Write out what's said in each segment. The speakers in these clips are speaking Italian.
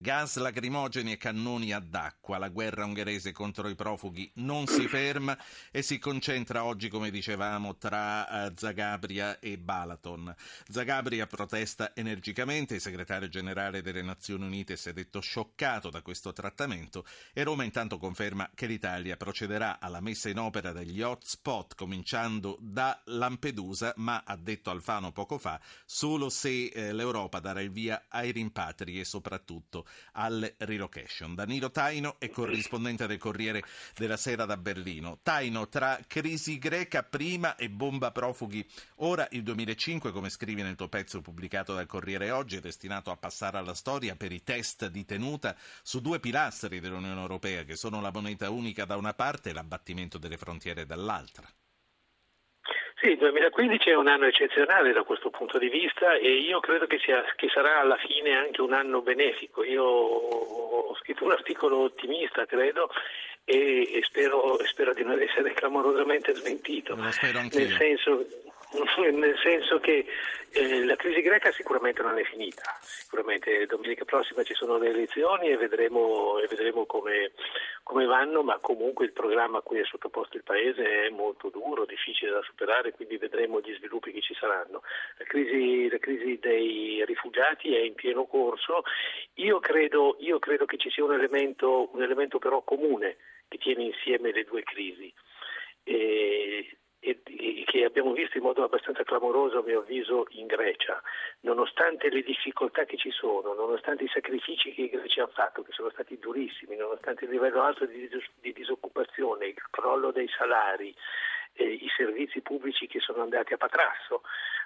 Gas lacrimogeni e cannoni ad acqua. La guerra ungherese contro i profughi non si ferma e si concentra oggi, come dicevamo, tra uh, Zagabria e Balaton. Zagabria protesta energicamente, il segretario generale delle Nazioni Unite si è detto scioccato da questo trattamento e Roma intanto conferma che l'Italia procederà alla messa in opera degli hotspot cominciando da Lampedusa, ma ha detto Alfano poco fa, solo se eh, l'Europa darà il via ai rimpatri e soprattutto alle relocation. Danilo Taino è corrispondente del Corriere della Sera da Berlino. Taino, tra crisi greca prima e bomba profughi ora, il 2005, come scrivi nel tuo pezzo pubblicato dal Corriere oggi, è destinato a passare alla storia per i test di tenuta su due pilastri dell'Unione Europea, che sono la moneta unica da una parte e l'abbattimento delle frontiere dall'altra. Sì, il 2015 è un anno eccezionale da questo punto di vista e io credo che, sia, che, sarà alla fine anche un anno benefico. Io ho scritto un articolo ottimista, credo, e, e spero, spero, di non essere clamorosamente smentito. Lo spero anch'io. Nel senso, nel senso che eh, la crisi greca sicuramente non è finita, sicuramente domenica prossima ci sono le elezioni e vedremo, e vedremo come, come, vanno, ma comunque il programma a cui è sottoposto il Paese è molto duro, difficile da superare, quindi vedremo gli sviluppi che ci saranno. La crisi, la crisi dei rifugiati è in pieno corso, io credo, io credo che ci sia un elemento, un elemento però comune che tiene insieme le due crisi. E e, che abbiamo visto in modo abbastanza clamoroso a mio avviso in Grecia, nonostante le difficoltà che ci sono, nonostante i sacrifici che i greci hanno fatto, che sono stati durissimi, nonostante il livello alto di, di disoccupazione, il crollo dei salari, eh, i servizi pubblici che sono andati a patrasso,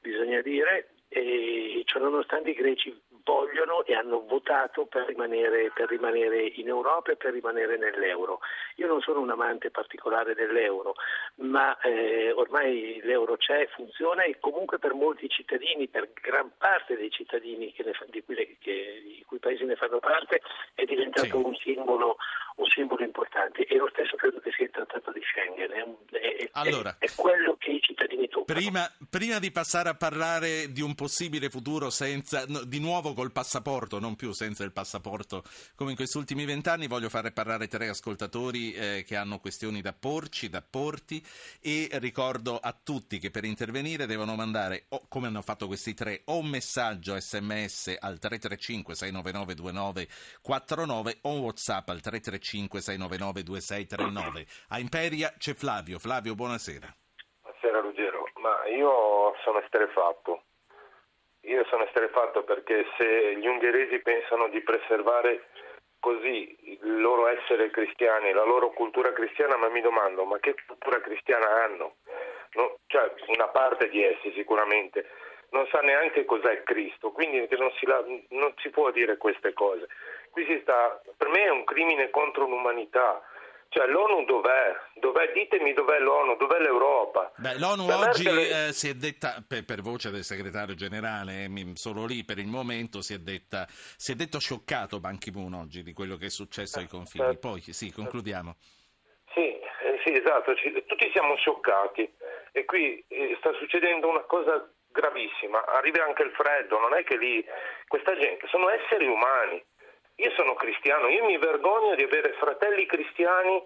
bisogna dire, e ciò nonostante i greci vogliono e hanno votato per rimanere, per rimanere, in Europa e per rimanere nell'euro. Io non sono un amante particolare dell'euro, ma eh, ormai l'euro c'è, funziona e comunque per molti cittadini, per gran parte dei cittadini ne, di, cui le, che, di, cui i paesi ne fanno parte, è diventato sì. un, simbolo, un, simbolo, importante. E lo stesso credo che sia il trattato di Schengen. È, è, allora, è quello che i cittadini toccano. Prima, prima, di passare a parlare di un possibile futuro senza, no, di nuovo col passaporto, non più senza il passaporto come in questi ultimi vent'anni, voglio fare parlare tre ascoltatori eh, che hanno questioni da porci, da porti e ricordo a tutti che per intervenire devono mandare, o, come hanno fatto questi tre, o un messaggio sms al 335 699 2949 o un whatsapp al 335 699 2639. A Imperia c'è Flavio. Flavio, buonasera. Buonasera Ruggero, ma io sono esterefatto io sono esterefatto perché se gli ungheresi pensano di preservare così il loro essere cristiani, la loro cultura cristiana, ma mi domando, ma che cultura cristiana hanno? No, cioè, una parte di essi sicuramente non sa neanche cos'è Cristo, quindi non si, non si può dire queste cose. Sta, per me è un crimine contro l'umanità cioè l'ONU dov'è? dov'è? Ditemi dov'è l'ONU, dov'è l'Europa? Beh, L'ONU per oggi Merkel... eh, si è detta, per, per, voce del segretario generale, eh, solo lì per il momento si è, detta, si è detto scioccato Ban Ki-moon oggi di quello che è successo ai confini. Eh, Poi sì, concludiamo. Sì, eh, sì esatto, tutti siamo scioccati e qui eh, sta succedendo una cosa gravissima, arriva anche il freddo, non è che lì questa gente sono esseri umani io sono cristiano, io mi vergogno di avere fratelli cristiani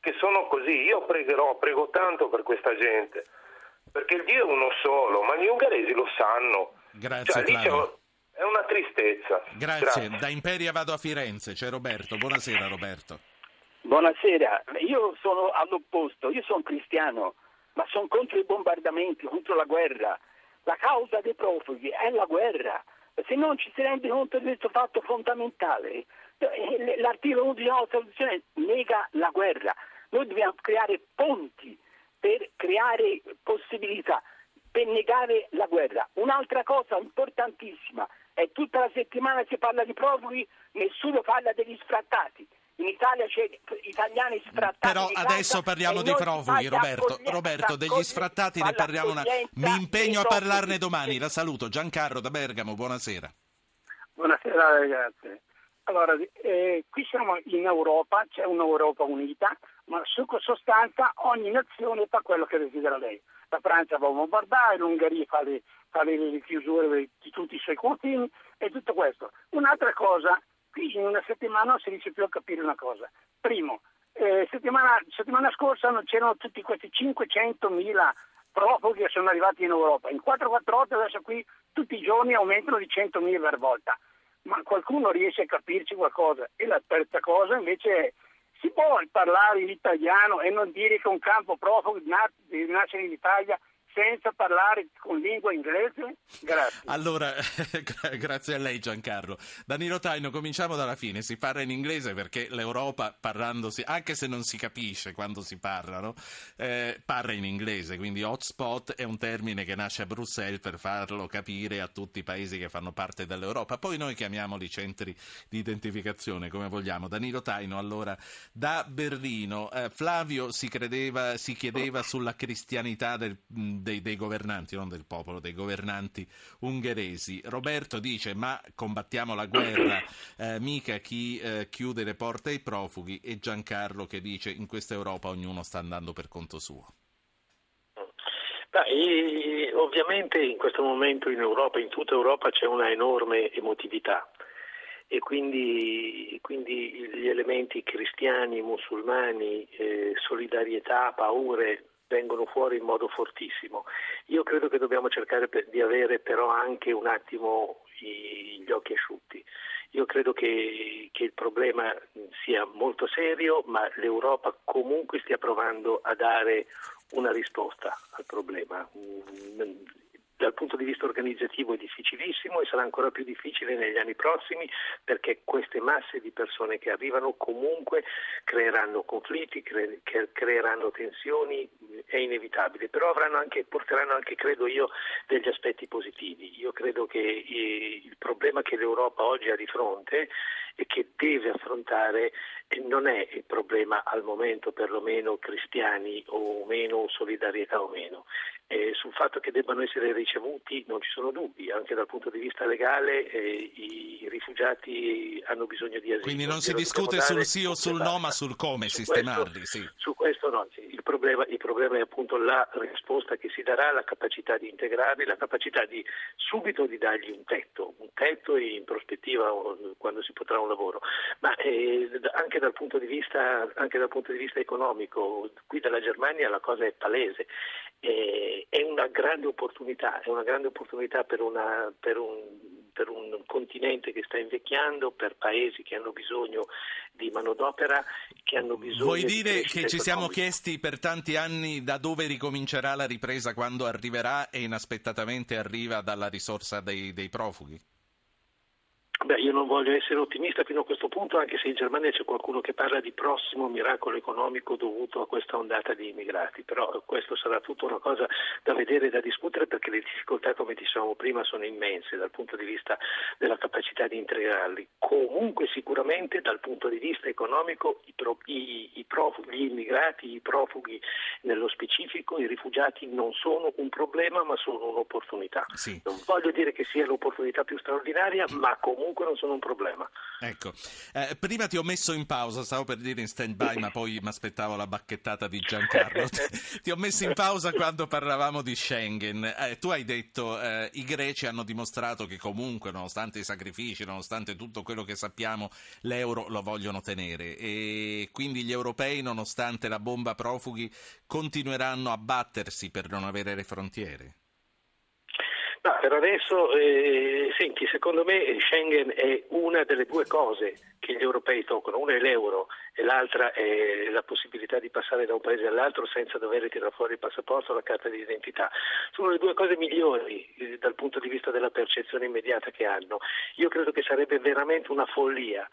che sono così. Io pregherò, prego tanto per questa gente, perché il Dio è uno solo, ma gli ungheresi lo sanno. Grazie cioè. È una tristezza. Grazie. Grazie. Da Imperia vado a Firenze, c'è Roberto. Buonasera Roberto. Buonasera, io sono all'opposto, io sono cristiano, ma sono contro i bombardamenti, contro la guerra. La causa dei profughi è la guerra se non ci si rende conto di questo fatto fondamentale. Eh, l'articolo 11 della Costituzione nega la guerra. Noi dobbiamo creare ponti per creare possibilità, per negare la guerra. Un'altra cosa importantissima è tutta la settimana si parla di profughi, nessuno parla degli sfrattati. In Italia c'è italiani sfrattati. Però di adesso casa parliamo di profughi, Roberto. Roberto, degli sfrattati ne parliamo una... Mi impegno a parlarne domani. La saluto. Giancarlo da Bergamo, buonasera. Buonasera ragazzi. Allora, eh, qui siamo in Europa, c'è un'Europa unita, ma su sostanza ogni nazione fa quello che desidera lei. La Francia va a bombardare, l'Ungheria fa le, fa le- le chiusure di tutti i suoi confini e tutto questo. Un'altra cosa, qui in una settimana non si riesce più a capire una cosa. Primo, eh, settimana, settimana scorsa c'erano tutti questi 500.000 profughi che sono arrivati in Europa. In 448 adesso qui tutti i giorni aumentano di 100.000 per volta ma qualcuno riesce a capirci qualcosa. E la terza cosa invece è si può parlare in italiano e non dire che un campo profughi nasce in Italia senza parlare con lingua inglese? Grazie. Allora, gra- grazie a lei Giancarlo. Danilo Taino, cominciamo dalla fine. Si parla in inglese perché l'Europa, parlandosi, anche se non si capisce quando si parlano, eh, parla in inglese. Quindi hotspot è un termine che nasce a Bruxelles per farlo capire a tutti i paesi che fanno parte dell'Europa. Poi noi chiamiamoli centri di identificazione come vogliamo. Danilo Taino, allora, da Berlino, eh, Flavio si, credeva, si chiedeva sulla cristianità del, dei, dei governanti, non del popolo, dei governanti ungheresi. Roberto dice: Ma combattiamo la guerra, eh, mica chi eh, chiude le porte ai profughi. E Giancarlo che dice: In questa Europa ognuno sta andando per conto suo. Beh, ovviamente in questo momento in Europa, in tutta Europa, c'è una enorme emotività e quindi, quindi gli elementi cristiani, musulmani, eh, solidarietà, paure vengono fuori in modo fortissimo. Io credo che dobbiamo cercare di avere però anche un attimo gli occhi asciutti. Io credo che, che il problema sia molto serio, ma l'Europa comunque stia provando a dare una risposta al problema. Dal punto di vista organizzativo è difficilissimo e sarà ancora più difficile negli anni prossimi perché queste masse di persone che arrivano comunque creeranno conflitti, cre- creeranno tensioni, è inevitabile, però anche, porteranno anche, credo io, degli aspetti positivi. Io credo che il problema che l'Europa oggi ha di fronte e che deve affrontare eh, non è il problema al momento perlomeno cristiani o meno, solidarietà o meno. Eh, sul fatto che debbano essere ricevuti non ci sono dubbi, anche dal punto di vista legale eh, i rifugiati hanno bisogno di asilo. Quindi non si discute sul sì o sul no, ma sul come Su sistemarli. questo- Sì. Su questo no, il, problema, il problema è appunto la risposta che si darà, la capacità di integrarli, la capacità di subito di dargli un tetto, un tetto in prospettiva quando si potrà un lavoro. Ma eh, anche, dal punto di vista, anche dal punto di vista economico, qui dalla Germania la cosa è palese. È una grande opportunità, è una grande opportunità per, una- per un per un continente che sta invecchiando, per paesi che hanno bisogno di manodopera, che hanno bisogno Vuoi di dire che ci siamo economica. chiesti per tanti anni da dove ricomincerà la ripresa quando arriverà e inaspettatamente arriva dalla risorsa dei, dei profughi? Beh, io non voglio essere ottimista fino a questo punto, anche se in Germania c'è qualcuno che parla di prossimo miracolo economico dovuto a questa ondata di immigrati, però questo sarà tutta una cosa da vedere e da discutere perché le difficoltà, come dicevamo prima, sono immense dal punto di vista della capacità di integrarli. Comunque sicuramente dal punto di vista economico i, pro- i- i profughi, gli immigrati, i profughi nello specifico, i rifugiati non sono un problema ma sono un'opportunità. Sì. Non voglio dire che sia l'opportunità più straordinaria, ma comunque non sono un problema. Ecco, Eh, prima ti ho messo in pausa, stavo per dire in stand-by, ma poi mi aspettavo la bacchettata di Giancarlo. ti ho messo in pausa quando parlavamo di Schengen. Eh, tu hai detto eh, i greci hanno dimostrato che comunque, nonostante i sacrifici, nonostante tutto quello che sappiamo, l'euro lo vogliono tenere e quindi gli europei, nonostante la bomba profughi, continueranno a battersi per non avere le frontiere. No, per adesso, eh, senti, secondo me Schengen è una delle due cose che gli europei toccano, una è l'euro e l'altra è la possibilità di passare da un paese all'altro senza dover tirare fuori il passaporto o la carta di identità. Sono le due cose migliori eh, dal punto di vista della percezione immediata che hanno. Io credo che sarebbe veramente una follia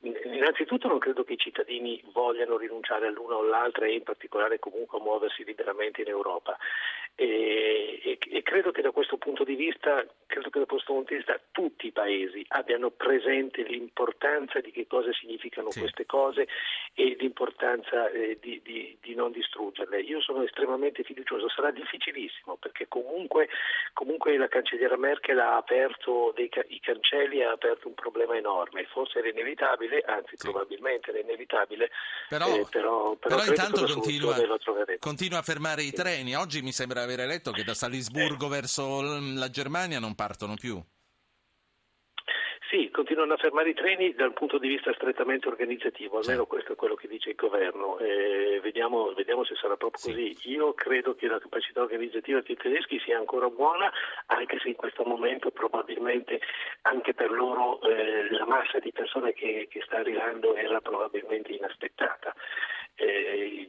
Innanzitutto non credo che i cittadini vogliano rinunciare all'una o all'altra e in particolare comunque a muoversi liberamente in Europa e, e- e credo che da questo punto di vista, credo che da questo punto di vista tutti paesi abbiano presente l'importanza di che cosa significano Sì. queste cose e l'importanza eh, di, di- di non distruggerle. Io sono estremamente fiducioso, sarà difficilissimo perché comunque, comunque la cancelliera Merkel ha aperto dei i cancelli, ha aperto un problema enorme, forse era inevitabile, anzi Sì. probabilmente era inevitabile, Però, eh, però, però però intanto continua, continua a fermare i treni. Oggi mi sembra avere letto che da Salisburgo verso l- la Germania non partono più. Sì, continuano a fermare i treni dal punto di vista strettamente organizzativo, almeno Sì. questo è quello che dice il governo. Eh, vediamo, vediamo se sarà proprio Sì. così. Io credo che la capacità organizzativa dei tedeschi sia ancora buona, anche se in questo momento probabilmente anche per loro eh, la massa di persone che, che sta arrivando era probabilmente inaspettata. Eh,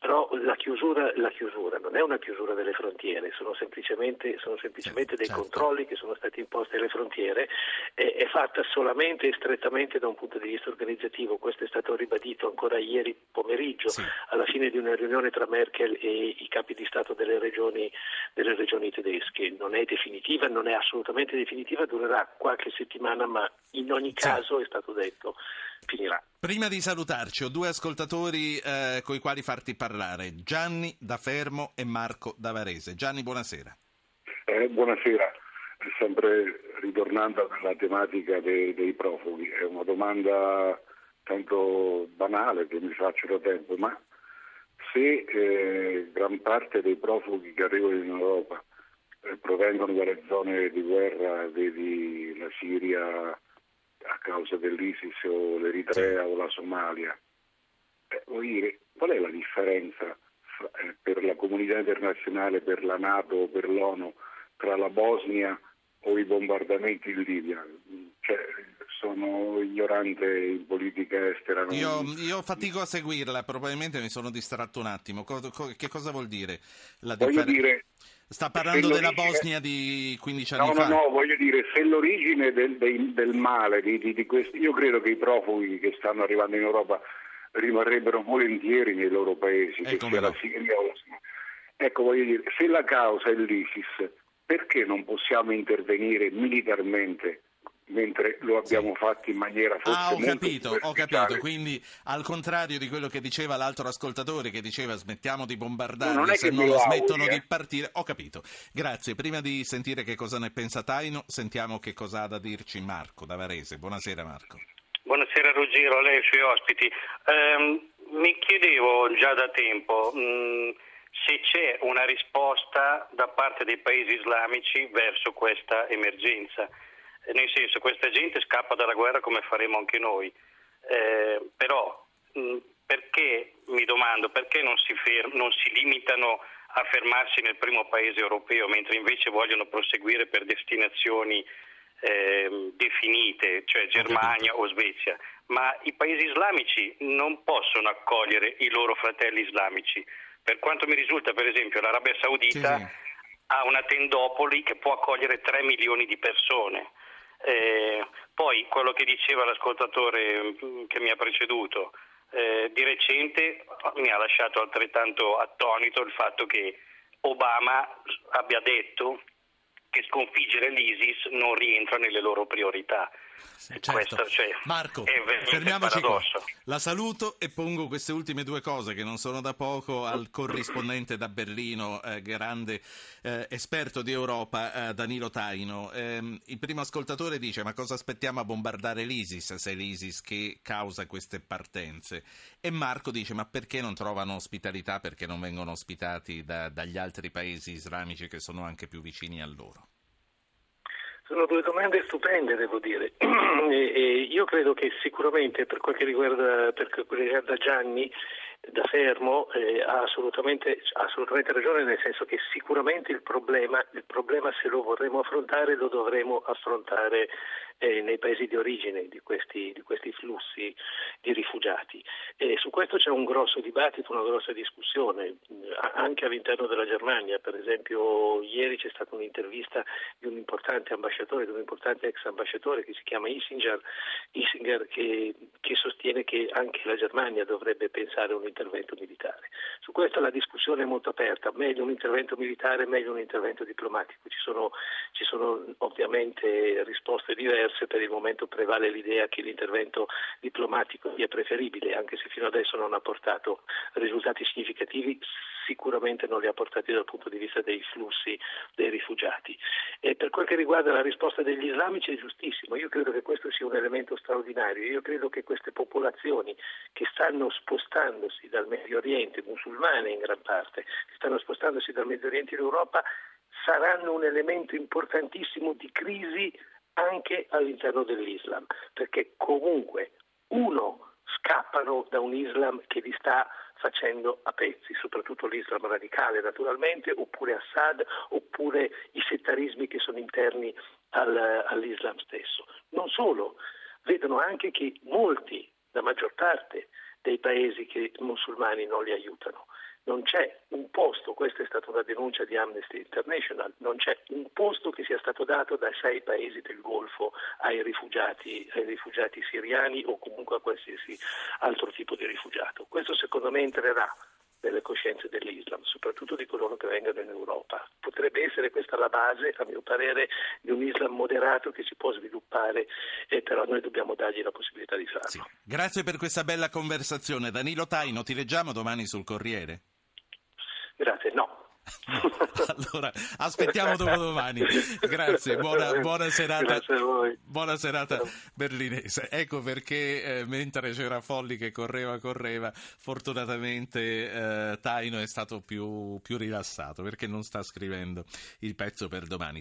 però la chiusura, la chiusura non è una chiusura delle frontiere, sono semplicemente, sono semplicemente dei Certo. controlli che sono stati imposti alle frontiere, è, è fatta solamente e strettamente da un punto di vista organizzativo, questo è stato ribadito ancora ieri pomeriggio Sì. alla fine di una riunione tra Merkel e i capi di Stato delle regioni, delle regioni tedesche. Non è definitiva, non è assolutamente definitiva, durerà qualche settimana, ma in ogni caso è stato detto finirà. Prima di salutarci, ho due ascoltatori eh, con i quali farti parlare, Gianni da Fermo e Marco da Varese. Gianni, buonasera. Eh, buonasera, sempre ritornando alla tematica dei, dei profughi, è una domanda tanto banale che mi faccio da tempo, ma se eh, gran parte dei profughi che arrivano in Europa eh, provengono dalle zone di guerra, vedi la Siria a causa dell'ISIS o l'Eritrea o la Somalia, eh, voglio dire, qual è la differenza fra- eh, per la comunità internazionale, per la Nato o per l'ONU tra la Bosnia o i bombardamenti in Libia? Cioè, sono ignorante in politica estera. non- Io, io fatico a seguirla, probabilmente mi sono distratto un attimo. Co- co- che cosa vuol dire la differenza? dire, Sta parlando della Bosnia di 15 anni No, no, fa? no, voglio dire, se l'origine del, dei- del male, di, di- di questi, io credo che i profughi che stanno arrivando in Europa rimarrebbero volentieri nei loro paesi, Eh, che sia no. la Siria o la. Ecco, voglio dire, se la causa è l'ISIS, perché non possiamo intervenire militarmente mentre lo abbiamo fatto in maniera forse Ah, ho molto capito, ho capito. Quindi, al contrario di quello che diceva l'altro ascoltatore, che diceva smettiamo di No, bombardarli non se non smettono auguri, di eh. partire. Ho capito. Grazie. Prima di sentire che cosa ne pensa Taino, sentiamo che cosa ha da dirci Marco da Varese. Buonasera, Marco. Buonasera Ruggero, a lei e ai suoi ospiti. Ehm, mi chiedevo già da tempo mh, se c'è una risposta da parte dei paesi islamici verso questa emergenza. Eh, Nel senso, questa gente scappa dalla guerra come faremo anche noi. Eh, però mh, perché, mi domando, perché non si, fer- non si limitano a fermarsi nel primo paese europeo, mentre invece vogliono proseguire per destinazioni ehm, definite, cioè Germania o Svezia, ma i paesi islamici non possono accogliere i loro fratelli islamici. Per quanto mi risulta, per esempio, l'Arabia Saudita Sì, sì. ha una tendopoli che può accogliere 3 milioni di persone. Eh, poi quello che diceva l'ascoltatore mm, che mi ha preceduto, eh, di recente mi ha lasciato altrettanto attonito il fatto che Obama abbia detto che sconfiggere l'ISIS non rientra nelle loro priorità. Certo. Questo, cioè, Marco, fermiamoci qua. La saluto e pongo queste ultime due cose che non sono da poco al corrispondente da Berlino, eh, grande eh, esperto di Europa, eh, Danilo Taino. Ehm, il primo ascoltatore dice: Ma cosa aspettiamo a bombardare l'ISIS se è l'ISIS che causa queste partenze? E Marco dice: Ma perché non trovano ospitalità? Perché non vengono ospitati da- dagli altri paesi islamici che sono anche più vicini a loro? Sono due domande stupende, devo dire. E- e io credo che sicuramente per quel che riguarda, per quel che riguarda Gianni da Fermo eh, ha, assolutamente, assolutamente ragione, nel senso che sicuramente il problema, il problema se lo vorremmo affrontare lo dovremo affrontare eh, nei paesi di origine di questi, di questi flussi di rifugiati. E su questo c'è un grosso dibattito, una grossa discussione, eh, anche all'interno della Germania. Per esempio ieri c'è stata un'intervista di un importante ambasciatore, di un importante ex ambasciatore che si chiama Isinger, Isinger che, che sostiene che anche la Germania dovrebbe pensare a un intervento militare. Su questo la discussione è molto aperta, meglio un intervento militare, meglio un intervento diplomatico. Ci sono, ci sono ovviamente risposte diverse, per il momento prevale l'idea che l'intervento diplomatico sia preferibile, anche se fino adesso non ha portato risultati significativi, sicuramente non li ha portati dal punto di vista dei flussi dei rifugiati. E per quel che riguarda la risposta degli islamici è giustissimo, io credo che questo sia un elemento straordinario, io credo che queste popolazioni che stanno spostandosi dal Medio Oriente, musulmane in gran parte, che stanno spostandosi dal Medio Oriente in Europa, saranno un elemento importantissimo di crisi anche all'interno dell'Islam, perché comunque uno scappano da un Islam che li sta facendo a pezzi, soprattutto l'Islam radicale naturalmente, oppure Assad, oppure i settarismi che sono interni al, all'Islam stesso. Non solo, vedono anche che molti, la maggior parte dei paesi che, musulmani non li aiutano. Non c'è un posto, questa è stata una denuncia di Amnesty International, non c'è un posto che sia stato dato dai sei paesi del Golfo ai rifugiati, ai rifugiati siriani o comunque a qualsiasi altro tipo di rifugiato. Questo secondo me entrerà nelle coscienze dell'Islam, soprattutto di coloro che vengono in Europa. Potrebbe essere questa la base, a mio parere, di un Islam moderato che si può sviluppare, eh, però noi dobbiamo dargli la possibilità di farlo. Sì. Grazie per questa bella conversazione. Danilo Taino, ti leggiamo domani sul Corriere? Grazie, no. allora, aspettiamo dopodomani. Grazie, buona, buona serata. Buona serata berlinese. Ecco perché eh, mentre c'era Folli che correva, correva, fortunatamente eh, Taino è stato più, più rilassato perché non sta scrivendo il pezzo per domani.